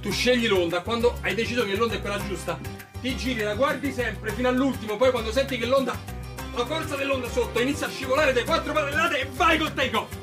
tu scegli l'onda, quando hai deciso che l'onda è quella giusta, ti giri, la guardi sempre fino all'ultimo, poi quando senti che l'onda, la forza dell'onda sotto inizia a scivolare dai quattro padellate e vai col take off!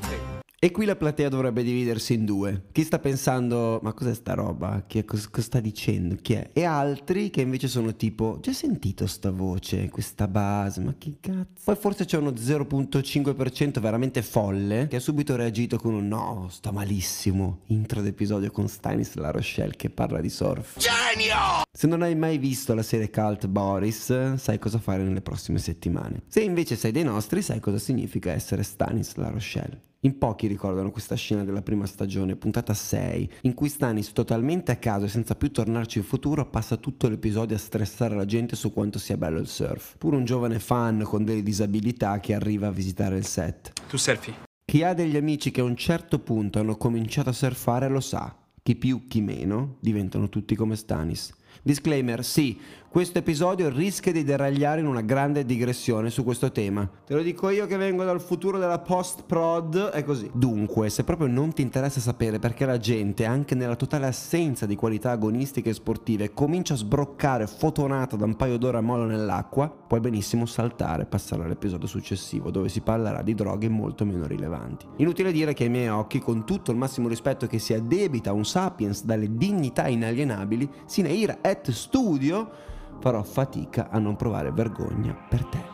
E qui la platea dovrebbe dividersi in due. Chi sta pensando, ma cos'è sta roba? Chi è, cosa, cosa sta dicendo? Chi è? E altri che invece sono tipo, già sentito sta voce, questa base, ma che cazzo? Poi forse c'è uno 0.5% veramente folle che ha subito reagito con un no, sta malissimo. Intro d'episodio con Stanis La Rochelle che parla di surf. Genio! Se non hai mai visto la serie cult Boris, sai cosa fare nelle prossime settimane. Se invece sei dei nostri, sai cosa significa essere Stanis La Rochelle. In pochi ricordano questa scena della prima stagione, puntata 6, in cui Stanis totalmente a caso e senza più tornarci in futuro passa tutto l'episodio a stressare la gente su quanto sia bello il surf. Pure un giovane fan con delle disabilità che arriva a visitare il set. Tu surfi? Chi ha degli amici che a un certo punto hanno cominciato a surfare lo sa. Chi più, chi meno, diventano tutti come Stanis. Disclaimer, sì, questo episodio rischia di deragliare in una grande digressione su questo tema. Te lo dico io che vengo dal futuro della post-prod, è così. Dunque, se proprio non ti interessa sapere perché la gente, anche nella totale assenza di qualità agonistiche e sportive, comincia a sbroccare fotonata da un paio d'ore a molo nell'acqua, puoi benissimo saltare e passare all'episodio successivo, dove si parlerà di droghe molto meno rilevanti. Inutile dire che ai miei occhi, con tutto il massimo rispetto che si addebita a un sapiens dalle dignità inalienabili, sine ira et studio, farò fatica a non provare vergogna per te.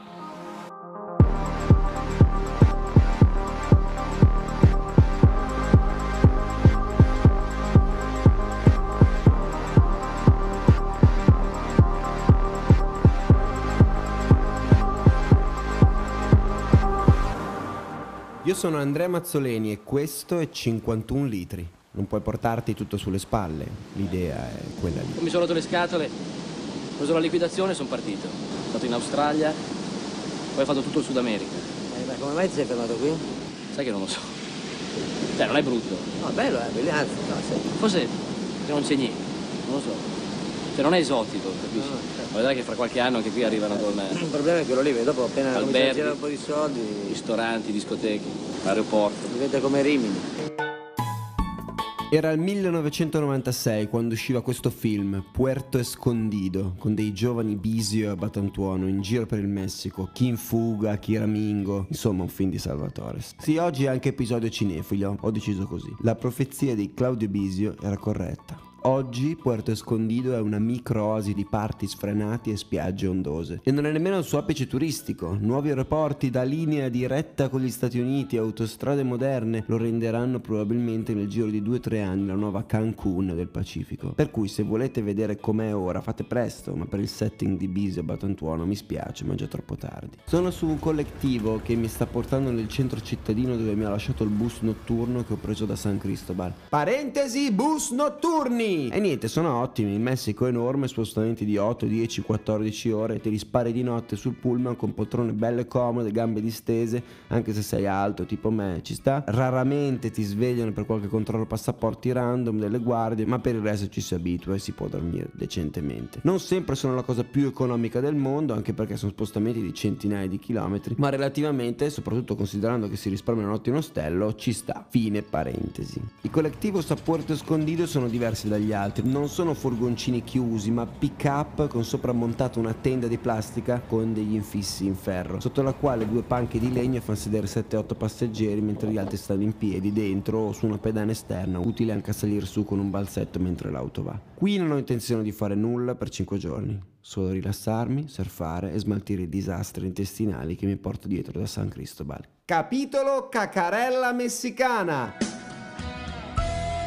Io sono Andrea Mazzoleni e questo è 51 litri. Non puoi portarti tutto sulle spalle, l'idea è quella lì. Mi sono rotto le scatole, ho preso la liquidazione e sono partito. Sono stato in Australia, poi ho fatto tutto il Sud America. Eh, ma come mai ti sei fermato qui? Sai che non lo so. Cioè, non è brutto. No, bello, eh, bello, anzi, no, sei... Forse non c'è niente, non lo so. Cioè, non è esotico, capisci? No, no, certo. Ma vedrai che fra qualche anno anche qui arrivano con Il problema è quello lì, dopo appena comincia a Alberghi. girare un po' di soldi, ristoranti, discoteche, aeroporto. diventa come Rimini. Era il 1996 quando usciva questo film, Puerto Escondido, con dei giovani Bisio e Batantuono in giro per il Messico, chi in fuga, chi ramingo, insomma un film di Salvatore. Sì, oggi è anche episodio cinefilo, ho deciso così. La profezia di Claudio Bisio era corretta. Oggi Puerto Escondido è una micro-oasi di parti sfrenati e spiagge ondose. E non è nemmeno il suo apice turistico. Nuovi aeroporti da linea diretta con gli Stati Uniti autostrade moderne lo renderanno probabilmente nel giro di 2-3 anni la nuova Cancun del Pacifico. Per cui se volete vedere com'è ora fate presto, ma per il setting di Bisio e Batantuono mi spiace, ma è già troppo tardi. Sono su un collettivo che mi sta portando nel centro cittadino dove mi ha lasciato il bus notturno che ho preso da San Cristobal. Parentesi, bus notturni! E niente, sono ottimi. Il Messico è enorme, spostamenti di 8, 10, 14 ore. Te li spari di notte sul pullman con poltrone belle comode, gambe distese, anche se sei alto, tipo me, ci sta. Raramente ti svegliano per qualche controllo passaporti random delle guardie, ma per il resto ci si abitua e si può dormire decentemente. Non sempre sono la cosa più economica del mondo, anche perché sono spostamenti di centinaia di chilometri, ma relativamente, soprattutto considerando che si risparmia una notte in ostello, ci sta. Fine parentesi. I colectivos a Puerto Escondido sono diversi dagli altri, non sono furgoncini chiusi, ma pick up con sopra montata una tenda di plastica con degli infissi in ferro, sotto la quale due panche di legno fanno sedere 7-8 passeggeri mentre gli altri stanno in piedi dentro o su una pedana esterna, utile anche a salire su con un balzetto mentre l'auto va. Qui non ho intenzione di fare nulla per 5 giorni, solo rilassarmi, surfare e smaltire i disastri intestinali che mi porto dietro da San Cristobal. Capitolo Cacarella Messicana!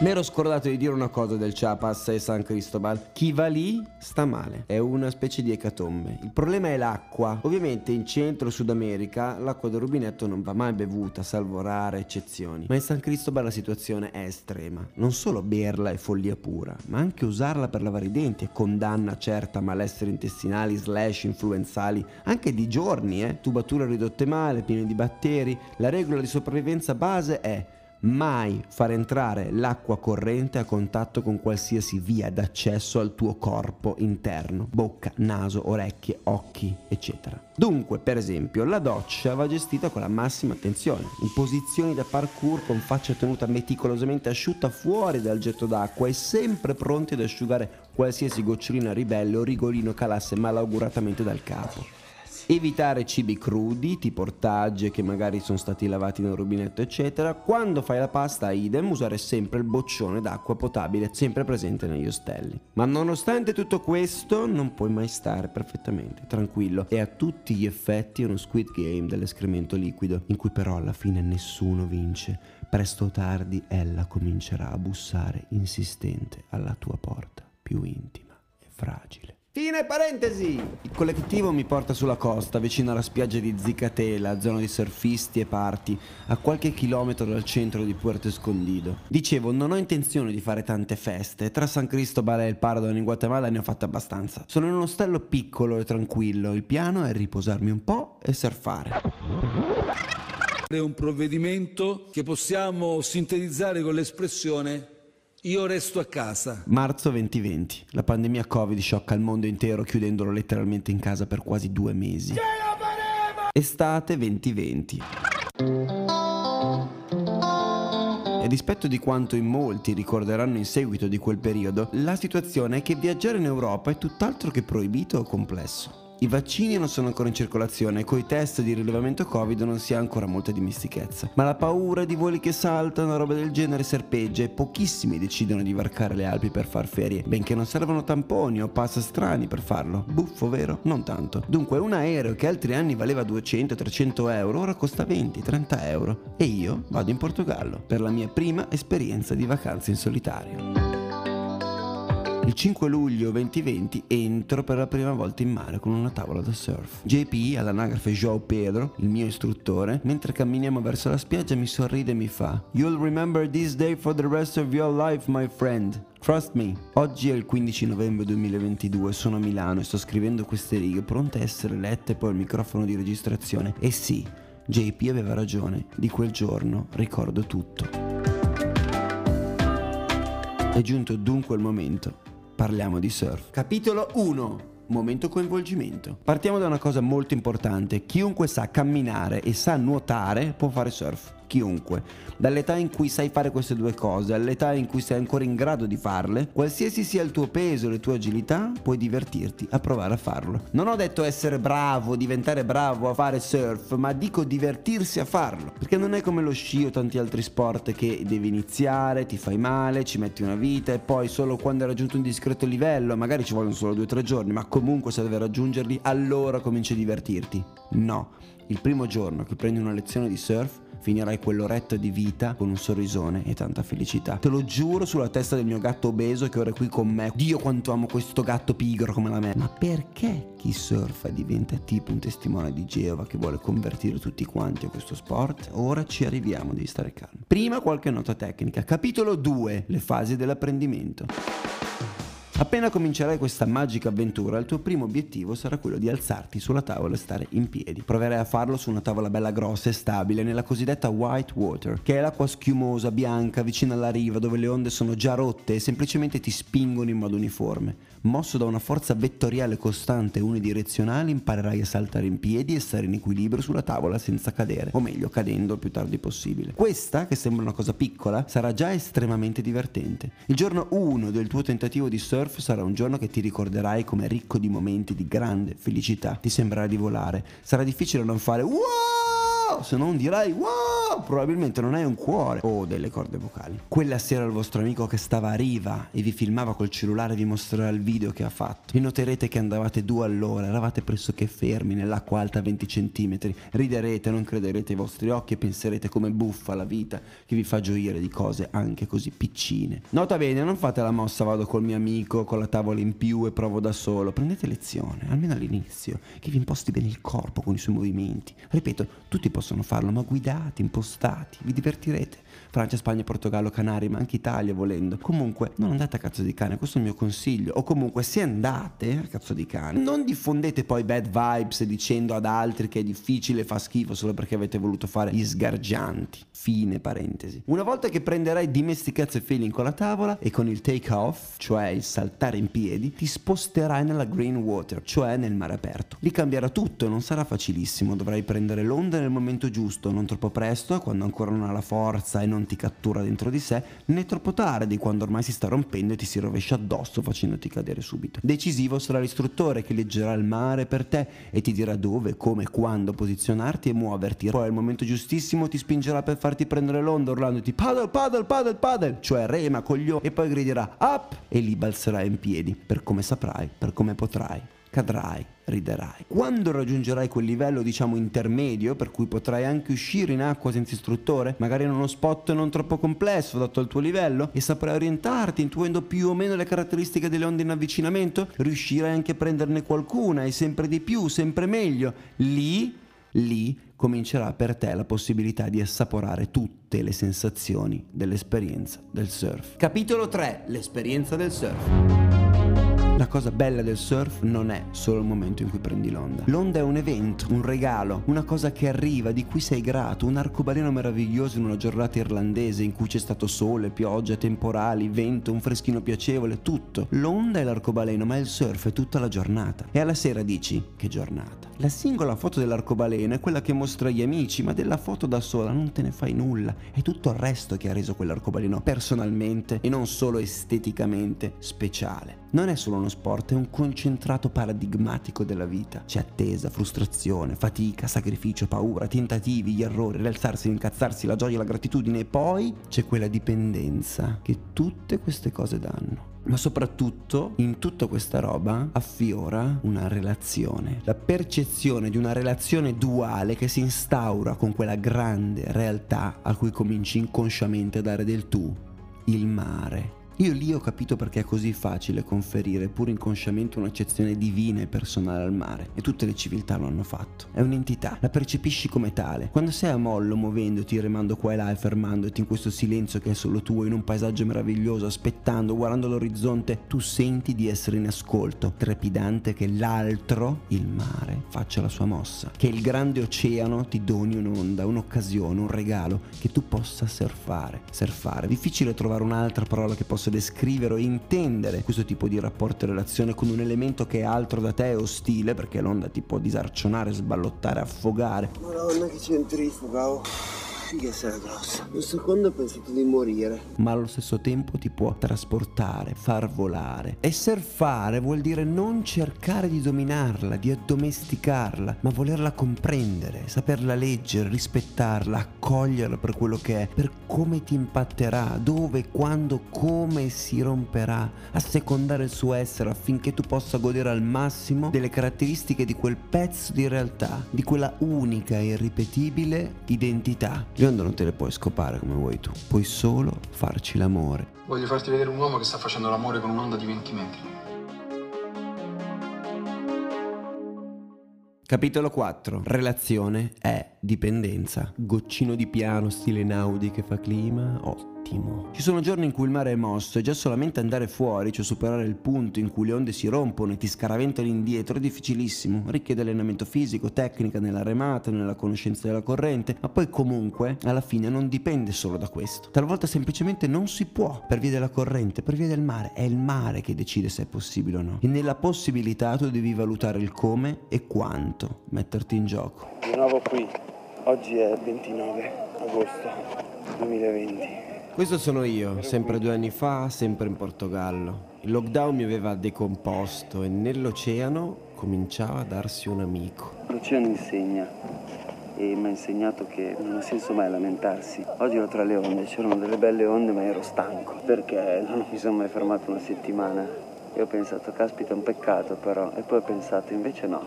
Mi ero scordato di dire una cosa del Chiapas e San Cristobal. Chi va lì sta male. È una specie di ecatombe. Il problema è l'acqua. Ovviamente in Centro Sud America l'acqua del rubinetto non va mai bevuta, salvo rare eccezioni. Ma in San Cristobal la situazione è estrema. Non solo berla è follia pura, ma anche usarla per lavare i denti è condanna certa a malesseri intestinali slash influenzali, anche di giorni, eh. Tubature ridotte male, piene di batteri. La regola di sopravvivenza base è Mai far entrare l'acqua corrente a contatto con qualsiasi via d'accesso al tuo corpo interno, bocca, naso, orecchie, occhi, eccetera. Dunque, per esempio, la doccia va gestita con la massima attenzione, in posizioni da parkour con faccia tenuta meticolosamente asciutta fuori dal getto d'acqua e sempre pronti ad asciugare qualsiasi gocciolina ribelle o rigolino calasse malauguratamente dal capo. Evitare cibi crudi, tipo ortaggi che magari sono stati lavati nel rubinetto, eccetera. Quando fai la pasta, idem, usare sempre il boccione d'acqua potabile, sempre presente negli ostelli. Ma nonostante tutto questo, non puoi mai stare perfettamente tranquillo. È a tutti gli effetti uno squid game dell'escremento liquido, in cui però alla fine nessuno vince. Presto o tardi ella comincerà a bussare insistente alla tua porta, più intima e fragile. Fine parentesi! Il collettivo mi porta sulla costa, vicino alla spiaggia di Zicatela, zona di surfisti e parti, a qualche chilometro dal centro di Puerto Escondido. Dicevo, non ho intenzione di fare tante feste, tra San Cristobal e il Pardon in Guatemala ne ho fatte abbastanza. Sono in uno ostello piccolo e tranquillo, il piano è riposarmi un po' e surfare. È un provvedimento che possiamo sintetizzare con l'espressione io resto a casa. Marzo 2020. La pandemia Covid sciocca il mondo intero chiudendolo letteralmente in casa per quasi due mesi. Estate 2020. E a dispetto di quanto in molti ricorderanno in seguito di quel periodo, la situazione è che viaggiare in Europa è tutt'altro che proibito o complesso. I vaccini non sono ancora in circolazione e coi test di rilevamento Covid non si ha ancora molta dimestichezza. Ma la paura di voli che saltano, roba del genere serpeggia e pochissimi decidono di varcare le Alpi per far ferie, benché non servano tamponi o pass strani per farlo. Buffo, vero? Non tanto. Dunque un aereo che altri anni valeva 200-300 euro ora costa 20-30 euro. E io vado in Portogallo per la mia prima esperienza di vacanze in solitario. Il 5 luglio 2020 entro per la prima volta in mare con una tavola da surf. JP, all'anagrafe João Pedro, il mio istruttore, mentre camminiamo verso la spiaggia mi sorride e mi fa You'll remember this day for the rest of your life, my friend. Trust me, oggi è il 15 novembre 2022, sono a Milano e sto scrivendo queste righe pronte a essere lette poi al microfono di registrazione. E sì, JP aveva ragione, di quel giorno ricordo tutto. È giunto dunque il momento parliamo di surf. Capitolo 1. Momento coinvolgimento. Partiamo da una cosa molto importante. Chiunque sa camminare e sa nuotare può fare surf chiunque. Dall'età in cui sai fare queste due cose all'età in cui sei ancora in grado di farle, qualsiasi sia il tuo peso le tue agilità, puoi divertirti a provare a farlo. Non ho detto essere bravo, diventare bravo a fare surf, ma dico divertirsi a farlo. Perché non è come lo sci o tanti altri sport che devi iniziare, ti fai male, ci metti una vita e poi solo quando hai raggiunto un discreto livello, magari ci vogliono solo due o tre giorni, ma comunque se devi raggiungerli, allora cominci a divertirti. No, il primo giorno che prendi una lezione di surf finirai quell'oretta di vita con un sorrisone e tanta felicità. Te lo giuro sulla testa del mio gatto obeso che ora è qui con me. Dio quanto amo questo gatto pigro come la me. Ma perché chi surfa diventa tipo un testimone di Geova che vuole convertire tutti quanti a questo sport? Ora ci arriviamo, devi stare calmo. Prima qualche nota tecnica. Capitolo 2. Le fasi dell'apprendimento. Appena comincerai questa magica avventura, il tuo primo obiettivo sarà quello di alzarti sulla tavola e stare in piedi. Proverai a farlo su una tavola bella grossa e stabile nella cosiddetta white water, che è l'acqua schiumosa, bianca, vicina alla riva, dove le onde sono già rotte e semplicemente ti spingono in modo uniforme. Mosso da una forza vettoriale costante e unidirezionale, imparerai a saltare in piedi e stare in equilibrio sulla tavola senza cadere, o meglio, cadendo il più tardi possibile. Questa, che sembra una cosa piccola, sarà già estremamente divertente. Il giorno 1 del tuo tentativo di surf surf sarà un giorno che ti ricorderai come ricco di momenti di grande felicità. Ti sembrerà di volare. Sarà difficile non fare wow, se non dirai wow, probabilmente non hai un cuore o delle corde vocali. Quella sera il vostro amico che stava a riva e vi filmava col cellulare vi mostrerà il video che ha fatto. E noterete che andavate due all'ora, eravate pressoché fermi nell'acqua alta 20 cm. Riderete, non crederete ai vostri occhi e penserete come buffa la vita che vi fa gioire di cose anche così piccine. Nota bene, non fate la mossa vado col mio amico con la tavola in più e provo da solo. Prendete lezione, almeno all'inizio, che vi imposti bene il corpo con i suoi movimenti. Ripeto, tutti possono farlo, ma guidate, impostate spostati, vi divertirete. Francia, Spagna, Portogallo, Canari, ma anche Italia volendo. Comunque, non andate a cazzo di cane, questo è il mio consiglio. O comunque, se andate a cazzo di cane, non diffondete poi bad vibes dicendo ad altri che è difficile fa schifo solo perché avete voluto fare gli sgargianti. Fine parentesi. Una volta che prenderai dimestichezza e feeling con la tavola e con il take off, cioè il saltare in piedi, ti sposterai nella green water, cioè nel mare aperto. Lì cambierà tutto non sarà facilissimo, dovrai prendere l'onda nel momento giusto, non troppo presto, quando ancora non ha la forza e non ti cattura dentro di sé, né troppo tardi, quando ormai si sta rompendo e ti si rovescia addosso facendoti cadere subito. Decisivo sarà l'istruttore che leggerà il mare per te e ti dirà dove, come, quando posizionarti e muoverti. Poi al momento giustissimo ti spingerà per farti prendere l'onda urlandoti paddle, paddle, paddle, paddle, cioè rema, coglio, e poi griderà up e li balzerai in piedi, per come saprai, per come potrai cadrai, riderai. Quando raggiungerai quel livello diciamo intermedio, per cui potrai anche uscire in acqua senza istruttore, magari in uno spot non troppo complesso dato al tuo livello, e saprai orientarti intuendo più o meno le caratteristiche delle onde in avvicinamento, riuscirai anche a prenderne qualcuna e sempre di più, sempre meglio. Lì, lì comincerà per te la possibilità di assaporare tutte le sensazioni dell'esperienza del surf. Capitolo 3. L'esperienza del surf. La cosa bella del surf non è solo il momento in cui prendi l'onda. L'onda è un evento, un regalo, una cosa che arriva, di cui sei grato, un arcobaleno meraviglioso in una giornata irlandese in cui c'è stato sole, pioggia, temporali, vento, un freschino piacevole, tutto. L'onda è l'arcobaleno, ma il surf è tutta la giornata. E alla sera dici, che giornata. La singola foto dell'arcobaleno è quella che mostra agli amici, ma della foto da sola non te ne fai nulla. È tutto il resto che ha reso quell'arcobaleno personalmente e non solo esteticamente speciale. Non è solo uno sport, è un concentrato paradigmatico della vita. C'è attesa, frustrazione, fatica, sacrificio, paura, tentativi, gli errori, rialzarsi, incazzarsi, la gioia, la gratitudine e poi c'è quella dipendenza che tutte queste cose danno. Ma soprattutto in tutta questa roba affiora una relazione, la percezione di una relazione duale che si instaura con quella grande realtà a cui cominci inconsciamente a dare del tu, il mare. Io lì ho capito perché è così facile conferire pur inconsciamente un'accezione divina e personale al mare e tutte le civiltà lo hanno fatto. È un'entità, la percepisci come tale. Quando sei a mollo muovendoti, remando qua e là e fermandoti in questo silenzio che è solo tuo, in un paesaggio meraviglioso, aspettando, guardando l'orizzonte, tu senti di essere in ascolto, trepidante che l'altro, il mare, faccia la sua mossa, che il grande oceano ti doni un'onda, un'occasione, un regalo, che tu possa surfare. Surfare. Difficile trovare un'altra parola che possa posso descrivere o intendere questo tipo di rapporto e relazione con un elemento che è altro da te e ostile, perché l'onda ti può disarcionare, sballottare, affogare. Madonna che centrifuga, oh figa sarà grossa. Un secondo ho pensato di morire. Ma allo stesso tempo ti può trasportare, far volare. E surfare vuol dire non cercare di dominarla, di addomesticarla, ma volerla comprendere, saperla leggere, rispettarla, accoglierla per quello che è, per come ti impatterà, dove, quando, come si romperà, assecondare il suo essere affinché tu possa godere al massimo delle caratteristiche di quel pezzo di realtà, di quella unica e irripetibile identità le onde non te le puoi scopare come vuoi tu, puoi solo farci l'amore. Voglio farti vedere un uomo che sta facendo l'amore con un'onda di 20 metri. Capitolo 4. Relazione è dipendenza. Goccino di piano stile Naudi che fa clima, ottimo attimo. Ci sono giorni in cui il mare è mosso e già solamente andare fuori, cioè superare il punto in cui le onde si rompono e ti scaraventano indietro, è difficilissimo. Richiede allenamento fisico, tecnica nella remata, nella conoscenza della corrente, ma poi comunque alla fine non dipende solo da questo. Talvolta semplicemente non si può per via della corrente, per via del mare. È il mare che decide se è possibile o no. E nella possibilità tu devi valutare il come e quanto metterti in gioco. Di nuovo qui. Oggi è 29 agosto 2020. Questo sono io, sempre due anni fa, sempre in Portogallo. Il lockdown mi aveva decomposto e nell'oceano cominciava a darsi un amico. L'oceano insegna e mi ha insegnato che non ha senso mai lamentarsi. Oggi ero tra le onde, c'erano delle belle onde ma ero stanco perché non mi sono mai fermato una settimana. E ho pensato, caspita, è un peccato però. E poi ho pensato, invece no,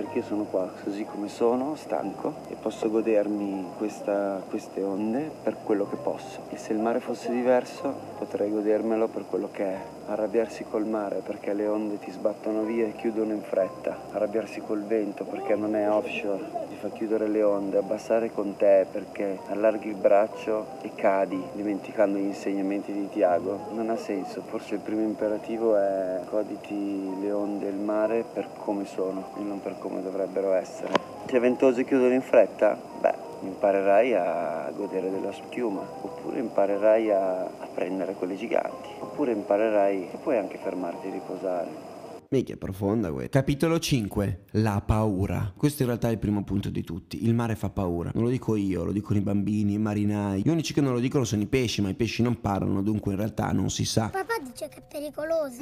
perché sono qua così come sono, stanco e posso godermi questa, queste onde per quello che posso. E se il mare fosse diverso potrei godermelo per quello che è. Arrabbiarsi col mare perché le onde ti sbattono via e chiudono in fretta. Arrabbiarsi col vento perché non è offshore, ti fa chiudere le onde. Abbassare con te perché allarghi il braccio e cadi dimenticando gli insegnamenti di Tiago. Non ha senso, forse il primo imperativo è goditi le onde e il mare per come sono e non per come dovrebbero essere. Se è ventoso e chiudono in fretta? Beh, imparerai a godere della schiuma, oppure imparerai a, a prendere quelle giganti, oppure imparerai e puoi anche fermarti a riposare. Mica è profonda questa. Capitolo 5. La paura. Questo in realtà è il primo punto di tutti. Il mare fa paura. Non lo dico io, lo dicono i bambini, i marinai. Gli unici che non lo dicono sono i pesci, ma i pesci non parlano, dunque in realtà non si sa. Papà dice che è pericoloso.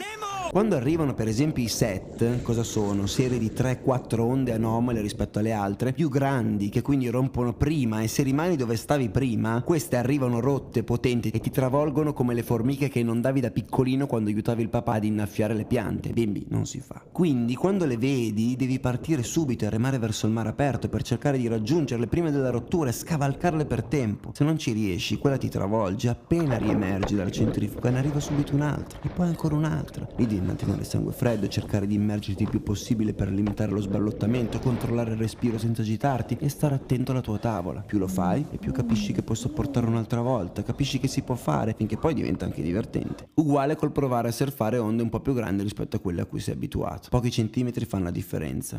Quando arrivano per esempio i set, cosa sono? Serie di 3-4 onde anomale rispetto alle altre, più grandi, che quindi rompono prima e se rimani dove stavi prima, queste arrivano rotte, potenti e ti travolgono come le formiche che inondavi da piccolino quando aiutavi il papà ad innaffiare le piante. Bimbi, non si fa. Quindi quando le vedi devi partire subito e remare verso il mare aperto per cercare di raggiungerle prima della rottura e scavalcarle per tempo. Se non ci riesci, quella ti travolge, appena riemergi dal centrifuga ne arriva subito un'altra e poi ancora un'altra. Lì devi mantenere il sangue freddo e cercare di immergerti il più possibile per limitare lo sballottamento, controllare il respiro senza agitarti e stare attento alla tua tavola. Più lo fai e più capisci che puoi sopportare un'altra volta, capisci che si può fare finché poi diventa anche divertente. Uguale col provare a surfare onde un po' più grandi rispetto a quelle a cui sei abituato. Pochi centimetri fanno la differenza.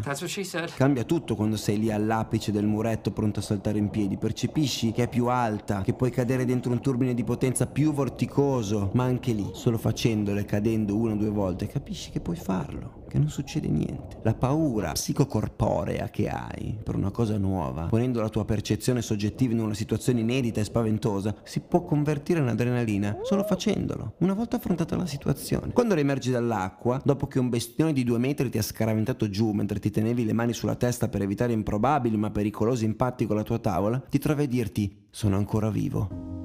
Cambia tutto quando sei lì all'apice del muretto pronto a saltare in piedi. Percepisci che è più alta, che puoi cadere dentro un turbine di potenza più vorticoso. Ma anche lì, solo facendolo e cadendo una o due volte, capisci che puoi farlo, che non succede niente. La paura psicocorporea che hai per una cosa nuova, ponendo la tua percezione soggettiva in una situazione inedita e spaventosa, si può convertire in adrenalina solo facendolo, una volta affrontata la situazione. Quando riemergi dall'acqua, dopo che un bestione di due metri ti ha scaraventato giù mentre ti tenevi le mani sulla testa per evitare improbabili ma pericolosi impatti con la tua tavola, ti trovi a dirti sono ancora vivo.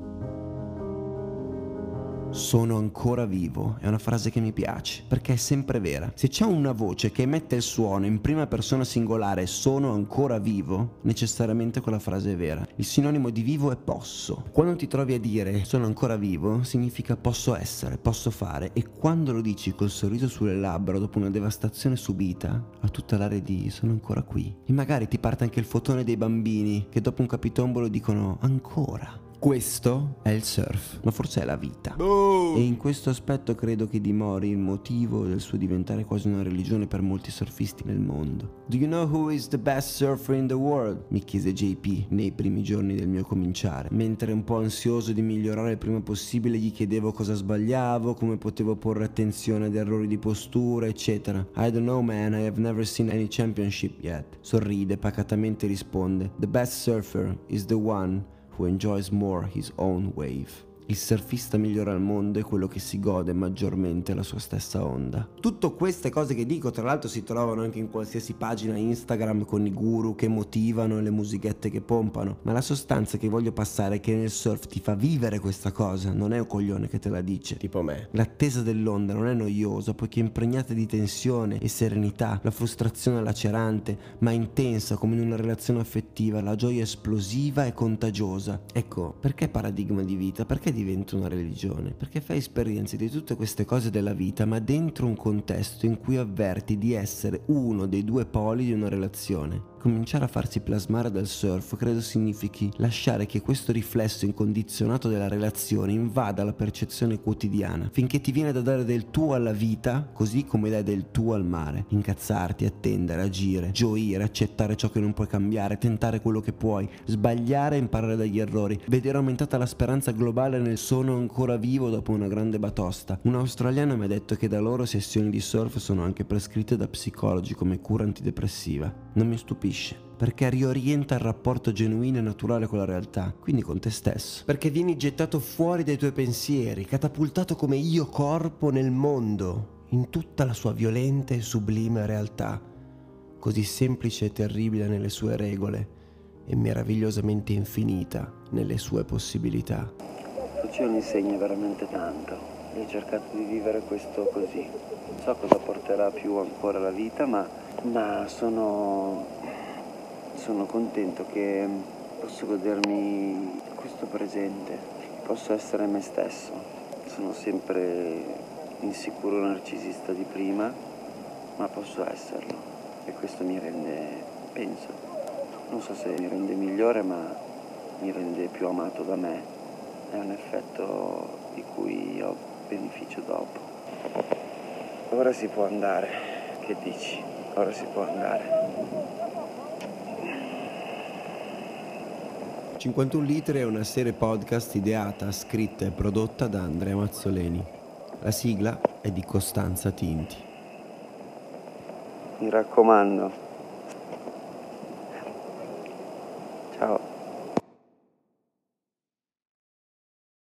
Sono ancora vivo è una frase che mi piace perché è sempre vera. Se c'è una voce che emette il suono in prima persona singolare sono ancora vivo, necessariamente quella frase è vera. Il sinonimo di vivo è posso. Quando ti trovi a dire sono ancora vivo, significa posso essere, posso fare e quando lo dici col sorriso sulle labbra dopo una devastazione subita, ha tutta l'area di sono ancora qui. E magari ti parte anche il fotone dei bambini che dopo un capitombolo dicono ancora. Questo è il surf, ma forse è la vita. E in questo aspetto credo che dimori il motivo del suo diventare quasi una religione per molti surfisti nel mondo. Do you know who is the best surfer in the world? mi chiese JP nei primi giorni del mio cominciare. Mentre un po' ansioso di migliorare il prima possibile gli chiedevo cosa sbagliavo, come potevo porre attenzione ad errori di postura, eccetera. I don't know man, I have never seen any championship yet. Sorride, pacatamente risponde. The best surfer is the one who enjoys more his own wave. Il surfista migliore al mondo è quello che si gode maggiormente la sua stessa onda. Tutte queste cose che dico, tra l'altro, si trovano anche in qualsiasi pagina Instagram con i guru che motivano e le musichette che pompano. Ma la sostanza che voglio passare è che nel surf ti fa vivere questa cosa, non è un coglione che te la dice. Tipo me. L'attesa dell'onda non è noiosa poiché è impregnata di tensione e serenità, la frustrazione lacerante, ma intensa come in una relazione affettiva, la gioia esplosiva e contagiosa. Ecco, perché paradigma di vita? Perché diventa una religione? Perché fai esperienze di tutte queste cose della vita, ma dentro un contesto in cui avverti di essere uno dei due poli di una relazione. Cominciare a farsi plasmare dal surf credo significhi lasciare che questo riflesso incondizionato della relazione invada la percezione quotidiana, finché ti viene da dare del tuo alla vita, così come dai del tuo al mare. Incazzarti, attendere, agire, gioire, accettare ciò che non puoi cambiare, tentare quello che puoi, sbagliare e imparare dagli errori, vedere aumentata la speranza globale nel sono ancora vivo dopo una grande batosta. Un australiano mi ha detto che da loro sessioni di surf sono anche prescritte da psicologi come cura antidepressiva. Non mi stupisce perché riorienta il rapporto genuino e naturale con la realtà, quindi con te stesso. Perché vieni gettato fuori dai tuoi pensieri, catapultato come io corpo nel mondo, in tutta la sua violenta e sublime realtà, così semplice e terribile nelle sue regole e meravigliosamente infinita nelle sue possibilità. Lucio mi insegna veramente tanto e ho cercato di vivere questo così. Non so cosa porterà più ancora la vita, ma Ma sono, sono contento che posso godermi questo presente, posso essere me stesso. Sono sempre insicuro narcisista di prima, ma posso esserlo e questo mi rende, penso, non so se mi rende migliore, ma mi rende più amato da me. È un effetto di cui ho beneficio dopo. Ora si può andare, che dici? Ora si può andare. 51 litri è una serie podcast ideata, scritta e prodotta da Andrea Mazzoleni. La sigla è di Costanza Tinti. Mi raccomando,